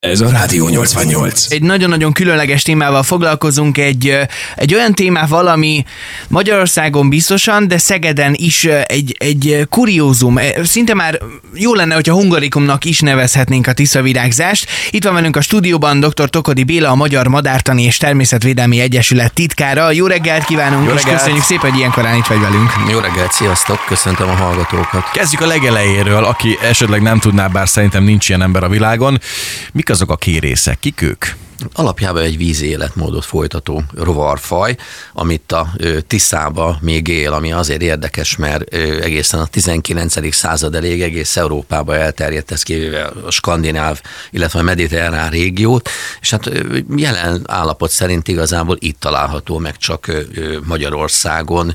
Ez a Rádió 88. Egy nagyon-nagyon különleges témával foglalkozunk, egy, egy olyan témával, ami Magyarországon biztosan, de Szegeden is egy, egy kuriózum. Szinte már jó lenne, hogyha hungarikumnak is nevezhetnénk a tiszavirágzást. Itt van velünk a stúdióban dr. Tokodi Béla, a Magyar Madártani és Természetvédelmi Egyesület titkára. Jó reggelt kívánunk, Jó reggelt. és köszönjük szépen, hogy ilyen korán itt vagy velünk. Jó reggelt, sziasztok, köszöntöm a hallgatókat. Kezdjük a legelejéről, aki esetleg nem tudná, bár szerintem nincs ilyen ember a világon. Mik azok a kérészek? Kik ők? Alapjában egy vízi életmódot folytató rovarfaj, amit a Tiszába még él, ami azért érdekes, mert egészen a 19. század elég egész Európába elterjedt, ez kivéve a skandináv, illetve a mediterrán régiót, és hát jelen állapot szerint igazából itt található meg csak Magyarországon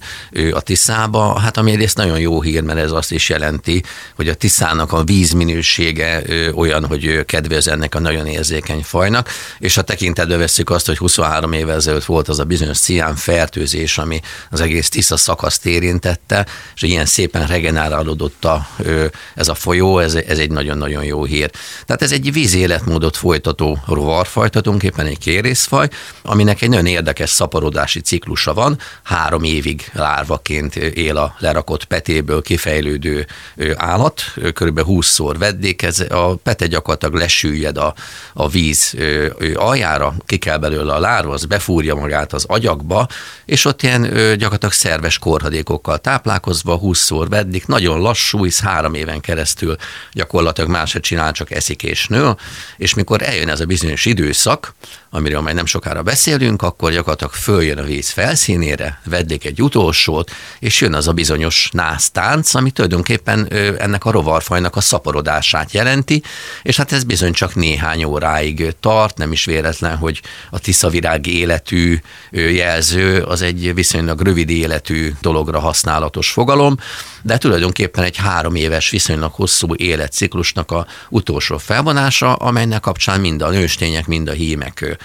a Tiszába, hát ami egyrészt nagyon jó hír, mert ez azt is jelenti, hogy a Tiszának a vízminősége olyan, hogy kedvez ennek a nagyon érzékeny fajnak, és és ha tekintetbe veszük azt, hogy 23 évvel ezelőtt volt az a bizonyos cián fertőzés, ami az egész tiszta szakaszt érintette, és ilyen szépen regenerálódott a, ez a folyó, ez, ez egy nagyon-nagyon jó hír. Tehát ez egy vízi életmódot folytató rovarfaj, tulajdonképpen egy kérészfaj, aminek egy nagyon érdekes szaporodási ciklusa van, három évig lárvaként él a lerakott petéből kifejlődő állat, körülbelül 20-szor veddik, ez a pete gyakorlatilag lesüllyed a, a víz aljára, ki kell belőle a lárva, az befúrja magát az agyakba, és ott ilyen gyakorlatilag szerves korhadékokkal táplálkozva 20-szor veddik, nagyon lassú, hisz három éven keresztül gyakorlatilag máshogy csinál, csak eszik és nő, és mikor eljön ez a bizonyos időszak, amiről majd nem sokára beszélünk, akkor gyakorlatilag följön a víz felszínére, veddik egy utolsót, és jön az a bizonyos násztánc, ami tulajdonképpen ennek a rovarfajnak a szaporodását jelenti, és hát ez bizony csak néhány óráig tart, nem is véletlen, hogy a tiszavirági életű jelző az egy viszonylag rövid életű dologra használatos fogalom, de tulajdonképpen egy három éves viszonylag hosszú életciklusnak a utolsó felvonása, amelynek kapcsán mind a nőstények, mind a hímek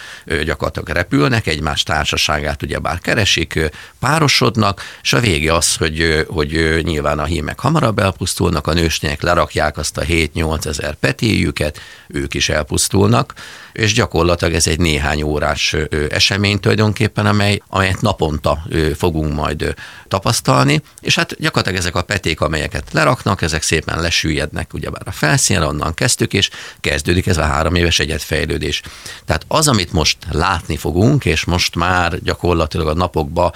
gyakorlatilag repülnek, egymás társaságát ugyebár keresik, párosodnak, és a vége az, hogy, hogy nyilván a hímek hamarabb elpusztulnak, a nőstények lerakják azt a 7-8 ezer petéjüket, ők is elpusztulnak, és gyakorlatilag ez egy néhány órás esemény tulajdonképpen, amely, amelyet naponta fogunk majd tapasztalni, és hát gyakorlatilag ezek a peték, amelyeket leraknak, ezek szépen lesüllyednek ugyebár a felszínre, onnan kezdtük, és kezdődik ez a három éves egyetfejlődés. Tehát az, amit most látni fogunk, és most már gyakorlatilag a napokba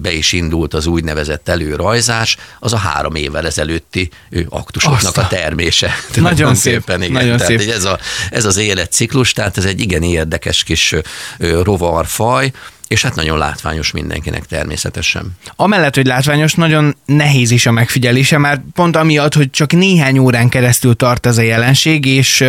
be is indult az úgynevezett előrajzás, az a három évvel ezelőtti aktusoknak Aztán. a termése. Nagyon szépen, igen. Nagyon tehát szép. Ez, a, ez az életciklus, tehát ez egy igen érdekes kis rovarfaj, és hát nagyon látványos mindenkinek természetesen. Amellett, hogy látványos, nagyon nehéz is a megfigyelése, már pont amiatt, hogy csak néhány órán keresztül tart ez a jelenség, és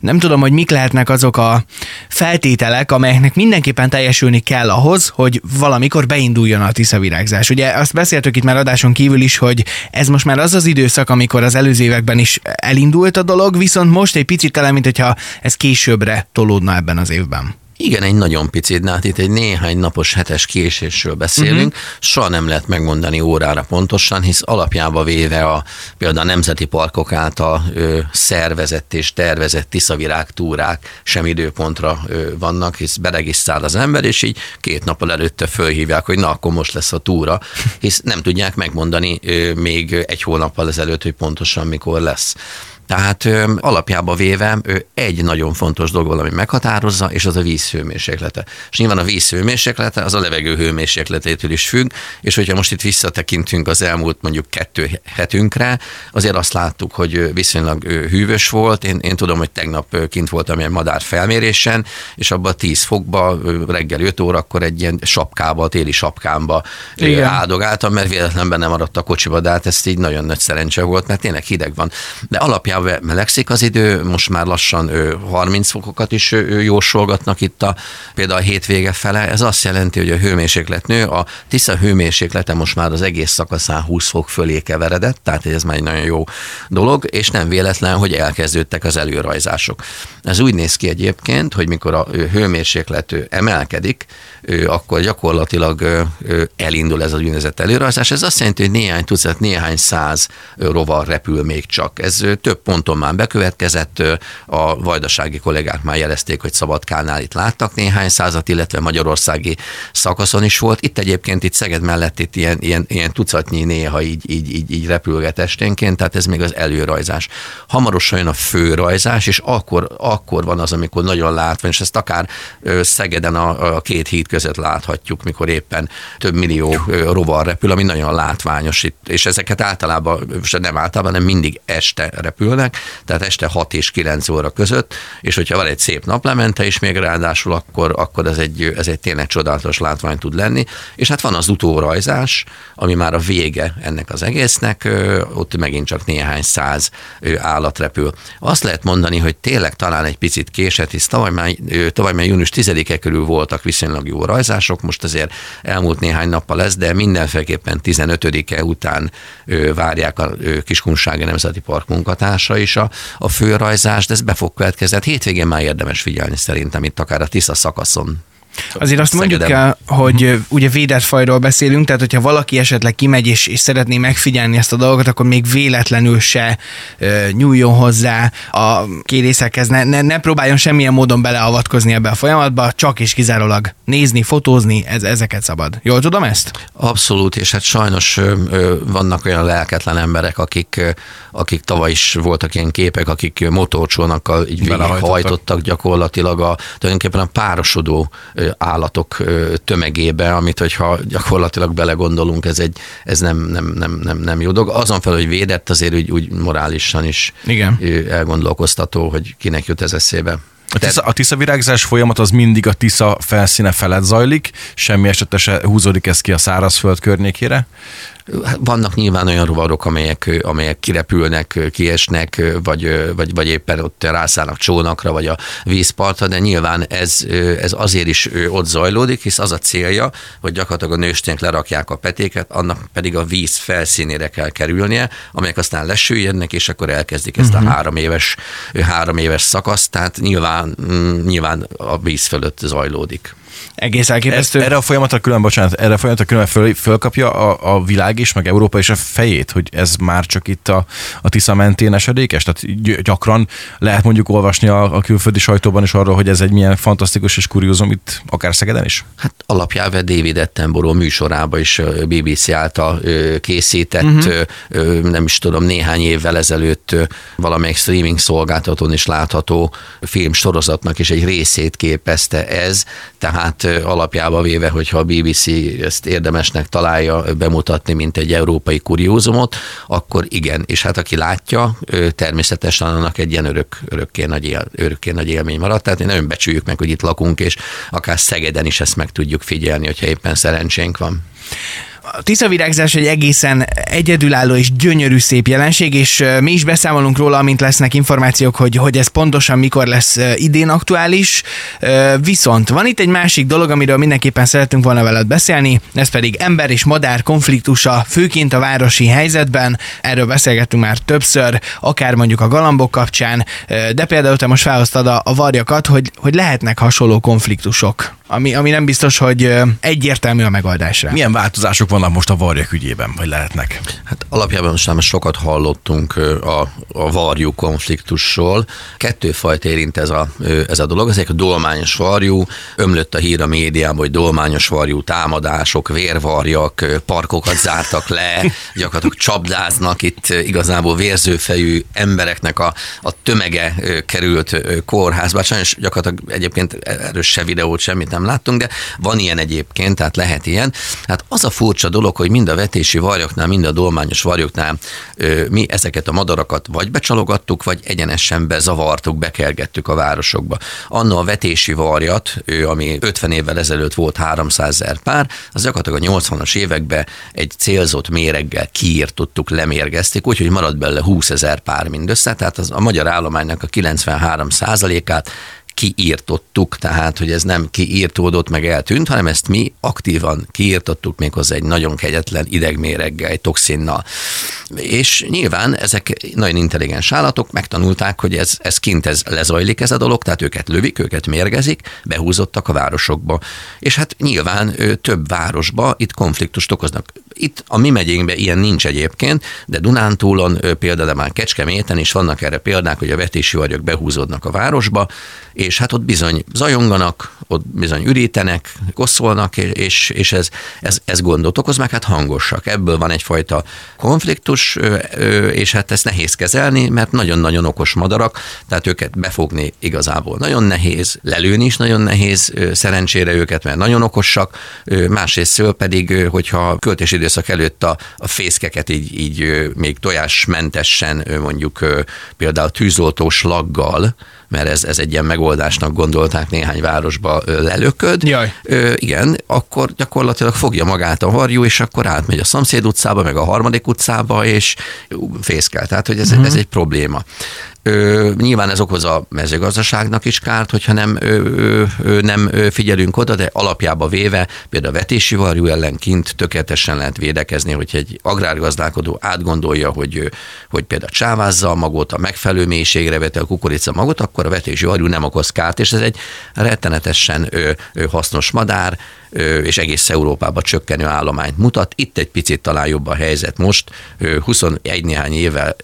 nem tudom, hogy mik lehetnek azok a feltételek, amelyeknek mindenképpen teljesülni kell ahhoz, hogy valamikor beinduljon a tiszavirágzás. Ugye azt beszéltük itt már adáson kívül is, hogy ez most már az az időszak, amikor az előző években is elindult a dolog, viszont most egy picit talán, mint hogyha ez későbbre tolódna ebben az évben. Igen, egy nagyon picit, hát itt egy néhány napos hetes késésről beszélünk. Uh-huh. Soha nem lehet megmondani órára pontosan, hisz alapjába véve a, például a nemzeti parkok által ö, szervezett és tervezett tiszavirág túrák sem időpontra ö, vannak, hisz beregisztrál az ember, és így két nappal előtte fölhívják, hogy na, akkor most lesz a túra, hisz nem tudják megmondani ö, még egy hónappal ezelőtt, hogy pontosan mikor lesz. Tehát ö, alapjába véve ö, egy nagyon fontos dolog valami meghatározza, és az a víz hőmérséklete. És nyilván a víz hőmérséklete az a levegő hőmérsékletétől is függ, és hogyha most itt visszatekintünk az elmúlt mondjuk kettő hetünkre, azért azt láttuk, hogy viszonylag hűvös volt. Én, én tudom, hogy tegnap kint voltam egy madár felmérésen, és abban 10 fokba reggel 5 órakor egy ilyen sapkába, téli sapkámba Igen. áldogáltam, mert véletlenben nem maradt a kocsiba, de hát ez így nagyon nagy szerencse volt, mert tényleg hideg van. De alapjában melegszik az idő, most már lassan 30 fokokat is jósolgatnak itt a, például a hétvége fele. Ez azt jelenti, hogy a hőmérséklet nő, a Tisza hőmérséklete most már az egész szakaszán 20 fok fölé keveredett, tehát ez már egy nagyon jó dolog, és nem véletlen, hogy elkezdődtek az előrajzások. Ez úgy néz ki egyébként, hogy mikor a hőmérséklet emelkedik, akkor gyakorlatilag elindul ez az úgynevezett előrajzás. Ez azt jelenti, hogy néhány tucat, néhány száz rovar repül még csak. Ez több ponton már bekövetkezett, a vajdasági kollégák már jelezték, hogy Szabadkánál itt láttak néhány százat, illetve magyarországi szakaszon is volt. Itt egyébként itt Szeged mellett itt ilyen, ilyen, ilyen tucatnyi néha így, így, így, így repülget esténként, tehát ez még az előrajzás. Hamarosan jön a főrajzás, és akkor, akkor van az, amikor nagyon látva, és ezt akár Szegeden a, a két híd között láthatjuk, mikor éppen több millió rovar repül, ami nagyon látványos itt, és ezeket általában, nem általában, nem mindig este repülnek, tehát este 6 és 9 óra között, és hogyha van egy szép naplemente is még ráadásul, akkor, akkor ez, egy, ez egy tényleg csodálatos látvány tud lenni, és hát van az utórajzás, ami már a vége ennek az egésznek, ott megint csak néhány száz állat repül. Azt lehet mondani, hogy tényleg talán egy picit késett, hisz tavaly már, tavaly már június 10-e körül voltak viszonylag jó rajzások, most azért elmúlt néhány nappal lesz, de mindenféleképpen 15-e után várják a Kiskunsági Nemzeti Park munkatársa is a, a főrajzást, de ez be fog következni. Hát hétvégén már érdemes figyelni szerintem itt akár a Tisza szakaszon Azért azt mondjuk kell, hogy ugye védett fajról beszélünk, tehát hogyha valaki esetleg kimegy és, és szeretné megfigyelni ezt a dolgot, akkor még véletlenül se ö, nyúljon hozzá a kérészekhez, ne, ne, ne próbáljon semmilyen módon beleavatkozni ebbe a folyamatba, csak és kizárólag nézni, fotózni, ez, ezeket szabad. Jól tudom ezt? Abszolút, és hát sajnos ö, ö, vannak olyan lelketlen emberek, akik, ö, akik tavaly is voltak ilyen képek, akik motorcsónakkal így hajtottak gyakorlatilag a, tulajdonképpen a párosodó állatok tömegébe, amit hogyha gyakorlatilag belegondolunk, ez, egy, ez nem, nem, nem, nem, nem jó dolog. Azon fel, hogy védett, azért úgy, úgy morálisan is Igen. elgondolkoztató, hogy kinek jut ez eszébe. A tisza, a tisza virágzás folyamat az mindig a tisza felszíne felett zajlik, semmi esetben se húzódik ez ki a szárazföld környékére. Vannak nyilván olyan rovarok, amelyek, amelyek kirepülnek, kiesnek, vagy, vagy, vagy éppen ott rászállnak csónakra, vagy a vízpartra, de nyilván ez, ez azért is ott zajlódik, hisz az a célja, hogy gyakorlatilag a nőstények lerakják a petéket, annak pedig a víz felszínére kell kerülnie, amelyek aztán lesüljenek, és akkor elkezdik ezt a uh-huh. három éves, három éves szakaszt, tehát nyilván, mm, nyilván a víz fölött zajlódik egész elképesztő. Erre a folyamatra külön, bocsánat, erre a folyamatra külön föl, fölkapja a, a világ is, meg Európa is a fejét, hogy ez már csak itt a, a Tisza mentén esedékes? Tehát gyakran lehet mondjuk olvasni a, a külföldi sajtóban is arról, hogy ez egy milyen fantasztikus és kuriózum itt, akár Szegeden is? Hát alapjáve David Attenborough műsorába is BBC által készített, uh-huh. nem is tudom, néhány évvel ezelőtt valamelyik streaming szolgáltatón is látható filmsorozatnak is egy részét képezte ez, tehát alapjába véve, hogyha a BBC ezt érdemesnek találja bemutatni, mint egy európai kuriózumot, akkor igen, és hát aki látja, természetesen annak egy ilyen örök, örökké, nagy él, örökké nagy élmény maradt. Tehát nagyon becsüljük meg, hogy itt lakunk, és akár Szegeden is ezt meg tudjuk figyelni, hogyha éppen szerencsénk van. A tiszavirágzás egy egészen egyedülálló és gyönyörű szép jelenség, és mi is beszámolunk róla, amint lesznek információk, hogy, hogy ez pontosan mikor lesz idén aktuális. Viszont van itt egy másik dolog, amiről mindenképpen szeretünk volna veled beszélni, ez pedig ember és madár konfliktusa, főként a városi helyzetben. Erről beszélgettünk már többször, akár mondjuk a galambok kapcsán, de például te most felhoztad a, a varjakat, hogy, hogy lehetnek hasonló konfliktusok ami, ami nem biztos, hogy egyértelmű a megoldásra. Milyen változások vannak most a varjak ügyében, vagy lehetnek? Hát alapjában most már sokat hallottunk a, a varjú konfliktusról. Kettő fajta érint ez a, ez a dolog. Ezek a dolmányos varjú, ömlött a hír a médiában, hogy dolmányos varjú támadások, vérvarjak, parkokat zártak le, gyakorlatilag csapdáznak itt igazából vérzőfejű embereknek a, a tömege került kórházba. Sajnos gyakorlatilag egyébként erős se videót, semmit nem nem láttunk, de van ilyen egyébként, tehát lehet ilyen. Hát az a furcsa dolog, hogy mind a vetési varjoknál, mind a dolmányos varjoknál ö, mi ezeket a madarakat vagy becsalogattuk, vagy egyenesen bezavartuk, bekelgettük a városokba. Anna a vetési varjat, ő, ami 50 évvel ezelőtt volt 300 ezer pár, az gyakorlatilag a 80-as években egy célzott méreggel kiírtottuk, lemérgezték, úgyhogy maradt belőle 20 ezer pár mindössze, tehát az a magyar állománynak a 93 át kiírtottuk, tehát hogy ez nem kiírtódott, meg eltűnt, hanem ezt mi aktívan kiírtottuk méghozzá egy nagyon kegyetlen idegméreggel, egy toxinnal. És nyilván ezek nagyon intelligens állatok megtanulták, hogy ez, ez kint ez lezajlik ez a dolog, tehát őket lövik, őket mérgezik, behúzottak a városokba. És hát nyilván több városba itt konfliktust okoznak. Itt a mi megyénkben ilyen nincs egyébként, de Dunántúlon például már Kecskeméten is vannak erre példák, hogy a vetési vagyok behúzódnak a városba, és hát ott bizony zajonganak, ott bizony ürítenek, koszolnak, és, és ez, ez, ez gondot okoz, meg hát hangosak. Ebből van egyfajta konfliktus, és hát ezt nehéz kezelni, mert nagyon-nagyon okos madarak, tehát őket befogni igazából nagyon nehéz, lelőni is nagyon nehéz, szerencsére őket, mert nagyon okosak, másrészt pedig, hogyha költési időszak előtt a, a fészkeket így, így még tojásmentesen mondjuk például tűzoltós laggal, mert ez, ez egy ilyen megoldásnak gondolták néhány városba lelököd. Jaj. Ö, igen, akkor gyakorlatilag fogja magát a varjú, és akkor átmegy a szomszéd utcába, meg a harmadik utcába, és fészkel. Tehát, hogy ez, uh-huh. ez egy probléma. Ö, nyilván ez okoz a mezőgazdaságnak is kárt, hogyha nem, ö, ö, nem figyelünk oda, de alapjába véve például a vetési varjú ellen kint tökéletesen lehet védekezni, hogy egy agrárgazdálkodó átgondolja, hogy, hogy például csávázza a magot, a megfelelő mélységre vete a kukorica magot, akkor a vetési varjú nem okoz kárt, és ez egy rettenetesen ö, ö, hasznos madár, és egész Európában csökkenő állományt mutat. Itt egy picit talán jobb a helyzet most. 21 néhány éve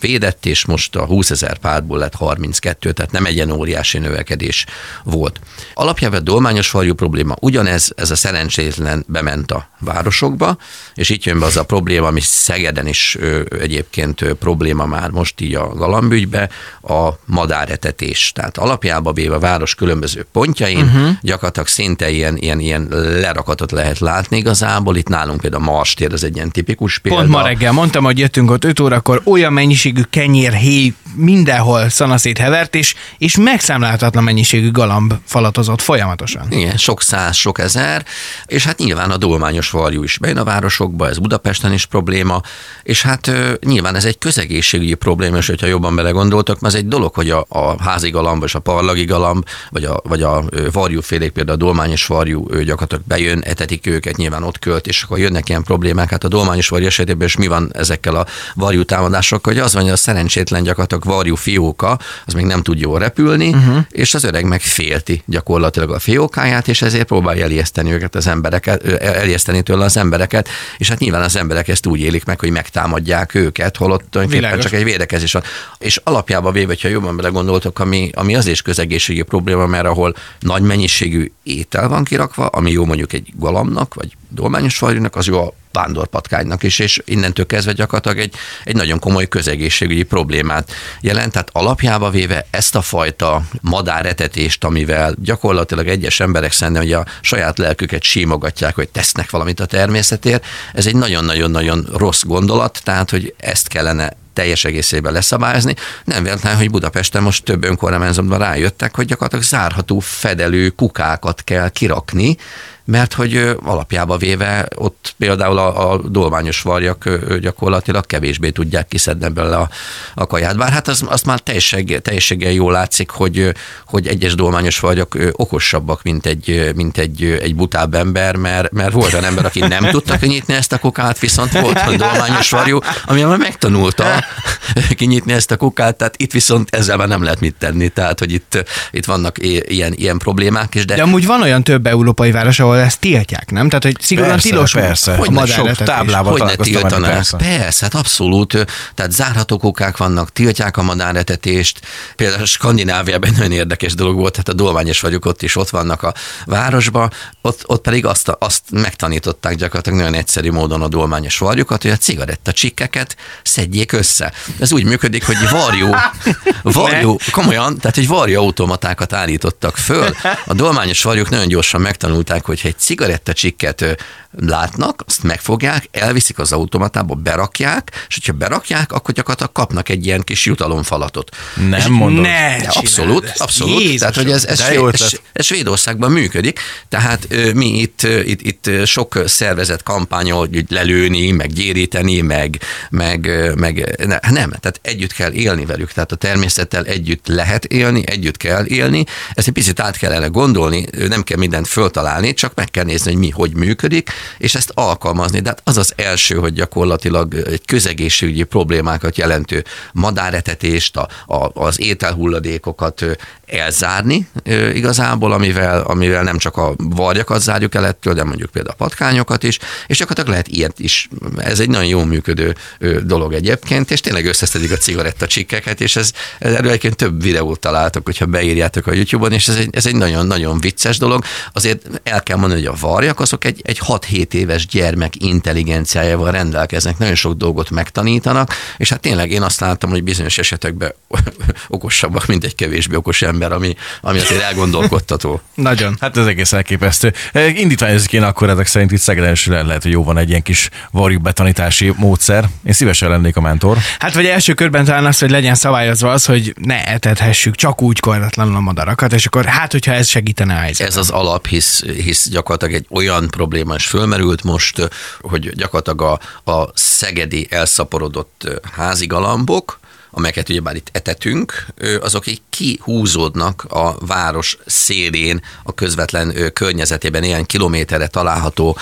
védett, és most a 20 ezer párból lett 32, tehát nem egy ilyen óriási növekedés volt. Alapjában dolmányos farjú probléma ugyanez, ez a szerencsétlen bement a városokba, és itt jön be az a probléma, ami Szegeden is egyébként probléma már most így a galambügybe, a madáretetés. Tehát alapjába véve a város különböző pontjain uh-huh. gyakorlatilag szinte ilyen, ilyen, ilyen lerakatot lehet látni igazából. Itt nálunk például a Marstér, ez egy ilyen tipikus példa. Pont ma reggel mondtam, hogy jöttünk ott 5 órakor, olyan mennyiségű kenyér, héj, mindenhol szanaszét hevert, és, és megszámlálhatatlan mennyiségű galamb falatozott folyamatosan. Igen, sok száz, sok ezer, és hát nyilván a dolmányos varjú is bejön a városokba, ez Budapesten is probléma, és hát nyilván ez egy közegészségügyi probléma, és hogyha jobban belegondoltak, mert ez egy dolog, hogy a, a házi galamb, és a parlagi galamb, vagy a, vagy a varjúfélék, például a dolmányos varjú gyakorlatilag bejön, etetik őket, nyilván ott költ, és akkor jönnek ilyen problémák. Hát a dolmányos varjú esetében is mi van ezekkel a varjú támadásokkal, hogy az van, hogy a szerencsétlen gyakorlatilag varjú fióka, az még nem tud jól repülni, uh-huh. és az öreg meg félti gyakorlatilag a fiókáját, és ezért próbálja elijeszteni őket az embereket, elijeszteni tőle az embereket, és hát nyilván az emberek ezt úgy élik meg, hogy megtámadják őket, holott tulajdonképpen csak egy védekezés van. És alapjában véve, ha jobban belegondoltok, ami, ami az is közegészségi probléma, mert ahol nagy mennyiségű étel van kirakva, ami jó mondjuk egy galamnak, vagy dolmányos fajúnak, az jó a vándorpatkánynak is, és innentől kezdve gyakorlatilag egy, egy nagyon komoly közegészségügyi problémát jelent. Tehát alapjába véve ezt a fajta madáretetést, amivel gyakorlatilag egyes emberek szerintem, hogy a saját lelküket símogatják, hogy tesznek valamit a természetért, ez egy nagyon-nagyon-nagyon rossz gondolat, tehát hogy ezt kellene teljes egészében leszabályozni. Nem véletlen, hogy Budapesten most több önkormányzatban rájöttek, hogy gyakorlatilag zárható fedelő kukákat kell kirakni, mert hogy alapjába véve ott például a, a dolmányos varjak gyakorlatilag kevésbé tudják kiszedni belőle a, a kaját. Bár hát az, azt már teljesség, teljességgel jól látszik, hogy, hogy egyes dolmányos varjak okosabbak, mint egy, mint egy, egy butább ember, mert, mert volt olyan ember, aki nem tudta kinyitni ezt a kukát, viszont volt a dolmányos varjú, ami már megtanulta kinyitni ezt a kukát, tehát itt viszont ezzel már nem lehet mit tenni, tehát hogy itt, itt vannak ilyen, ilyen problémák is. De... de amúgy van olyan több európai város, ahol ezt tiltják, nem? Tehát, hogy szigorúan tilos persze. Hogy a sok táblával hogy ne tiltanák. Persze. persze, hát abszolút. Tehát zárható kukák vannak, tiltják a madáretetést. Például a Skandináviában egy nagyon érdekes dolog volt, tehát a dolványos vagyok ott is, ott vannak a városba, ott, ott pedig azt, azt megtanították gyakorlatilag nagyon egyszerű módon a dolmányos varjukat, hogy a cigaretta csikkeket szedjék össze. Ez úgy működik, hogy varjú, varjú, komolyan, tehát egy varjú automatákat állítottak föl. A dolmányos varjuk nagyon gyorsan megtanulták, hogy egy cigarettacsikket látnak, azt megfogják, elviszik az automatába, berakják, és hogyha berakják, akkor gyakorlatilag kapnak egy ilyen kis jutalomfalatot. Nem és mondod. Ne abszolút, abszolút. Jézus, tehát, hogy ez, ez, svéd, ez, ez Svédországban működik, tehát mi itt, itt, itt sok szervezet kampányol, hogy lelőni, meg gyéríteni, meg, meg, meg ne, nem, tehát együtt kell élni velük, tehát a természettel együtt lehet élni, együtt kell élni, ezt egy picit át kellene gondolni, nem kell mindent föltalálni, csak meg kell nézni, hogy mi hogy működik, és ezt alkalmazni. De hát az az első, hogy gyakorlatilag egy közegészségügyi problémákat jelentő madáretetést, a, a, az ételhulladékokat elzárni igazából, amivel, amivel nem csak a varjakat zárjuk el ettől, de mondjuk például a patkányokat is, és gyakorlatilag lehet ilyet is. Ez egy nagyon jó működő dolog egyébként, és tényleg összeszedik a cigarettacsikkeket, és ez, ez erről egyébként több videót találtok, hogyha beírjátok a YouTube-on, és ez egy, ez egy nagyon-nagyon vicces dolog. Azért el kell mondani, hogy a varjak azok egy, egy 6-7 éves gyermek intelligenciájával rendelkeznek, nagyon sok dolgot megtanítanak, és hát tényleg én azt láttam, hogy bizonyos esetekben okosabbak, mint egy kevésbé okos ember, ami, ami azért elgondolkodtató. Nagyon. Hát ez egész elképesztő. Indítványozik én akkor ezek szerint itt Szegeden lehet, hogy jó van egy ilyen kis varjú betanítási módszer. Én szívesen lennék a mentor. Hát vagy első körben talán az, hogy legyen szabályozva az, hogy ne etethessük csak úgy korlatlanul a madarakat, és akkor hát, hogyha ez segítene a helyzet. Ez az alap, hisz, hisz gyakorlatilag egy olyan probléma is fölmerült most, hogy gyakorlatilag a, a szegedi elszaporodott házigalambok, amelyeket ugyebár itt etetünk, azok így kihúzódnak a város szélén, a közvetlen környezetében ilyen kilométerre található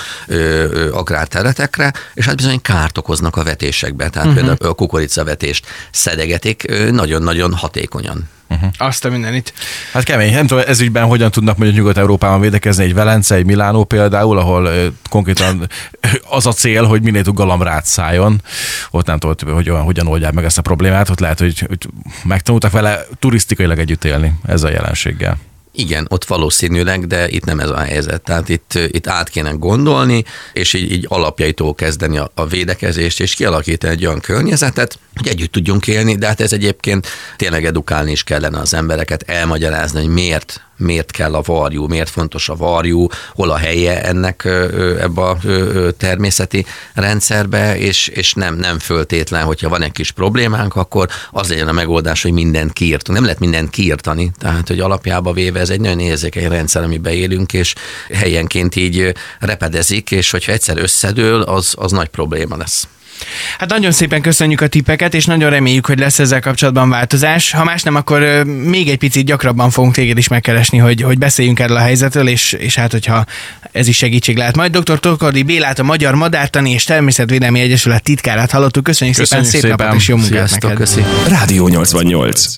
agrárterületekre, és hát bizony kárt okoznak a vetésekbe. Tehát uh-huh. például a kukoricavetést szedegetik nagyon-nagyon hatékonyan. Uh-huh. Azt a mindenit. Hát kemény. Nem tudom, ez ügyben hogyan tudnak mondjuk Nyugat-Európában védekezni, egy Velence, egy Milánó például, ahol konkrétan az a cél, hogy minél több galamrát szálljon. Ott nem tudom, hogy olyan, hogyan oldják meg ezt a problémát, ott lehet, hogy, hogy megtanultak vele turisztikailag együtt élni ezzel a jelenséggel. Igen, ott valószínűleg, de itt nem ez a helyzet. Tehát itt, itt át kéne gondolni, és így, így alapjaitól kezdeni a, a védekezést, és kialakítani egy olyan környezetet, hogy együtt tudjunk élni, de hát ez egyébként tényleg edukálni is kellene az embereket, elmagyarázni, hogy miért miért kell a varjú, miért fontos a varjú, hol a helye ennek ebbe a természeti rendszerbe, és, és nem, nem föltétlen, hogyha van egy kis problémánk, akkor az legyen a megoldás, hogy mindent kiírtunk. Nem lehet mindent kiírtani, tehát hogy alapjába véve ez egy nagyon érzékeny rendszer, amiben élünk, és helyenként így repedezik, és hogyha egyszer összedől, az, az nagy probléma lesz. Hát nagyon szépen köszönjük a tippeket, és nagyon reméljük, hogy lesz ezzel kapcsolatban változás. Ha más nem, akkor még egy picit gyakrabban fogunk téged is megkeresni, hogy, hogy beszéljünk erről a helyzetről, és, és hát, hogyha ez is segítség lehet. Majd dr. Tokordi Bélát, a Magyar Madártani és Természetvédelmi Egyesület titkárát hallottuk. Köszönjük, köszönjük szépen, szép napot és jó munkát neked. Köszi. Rádió 88.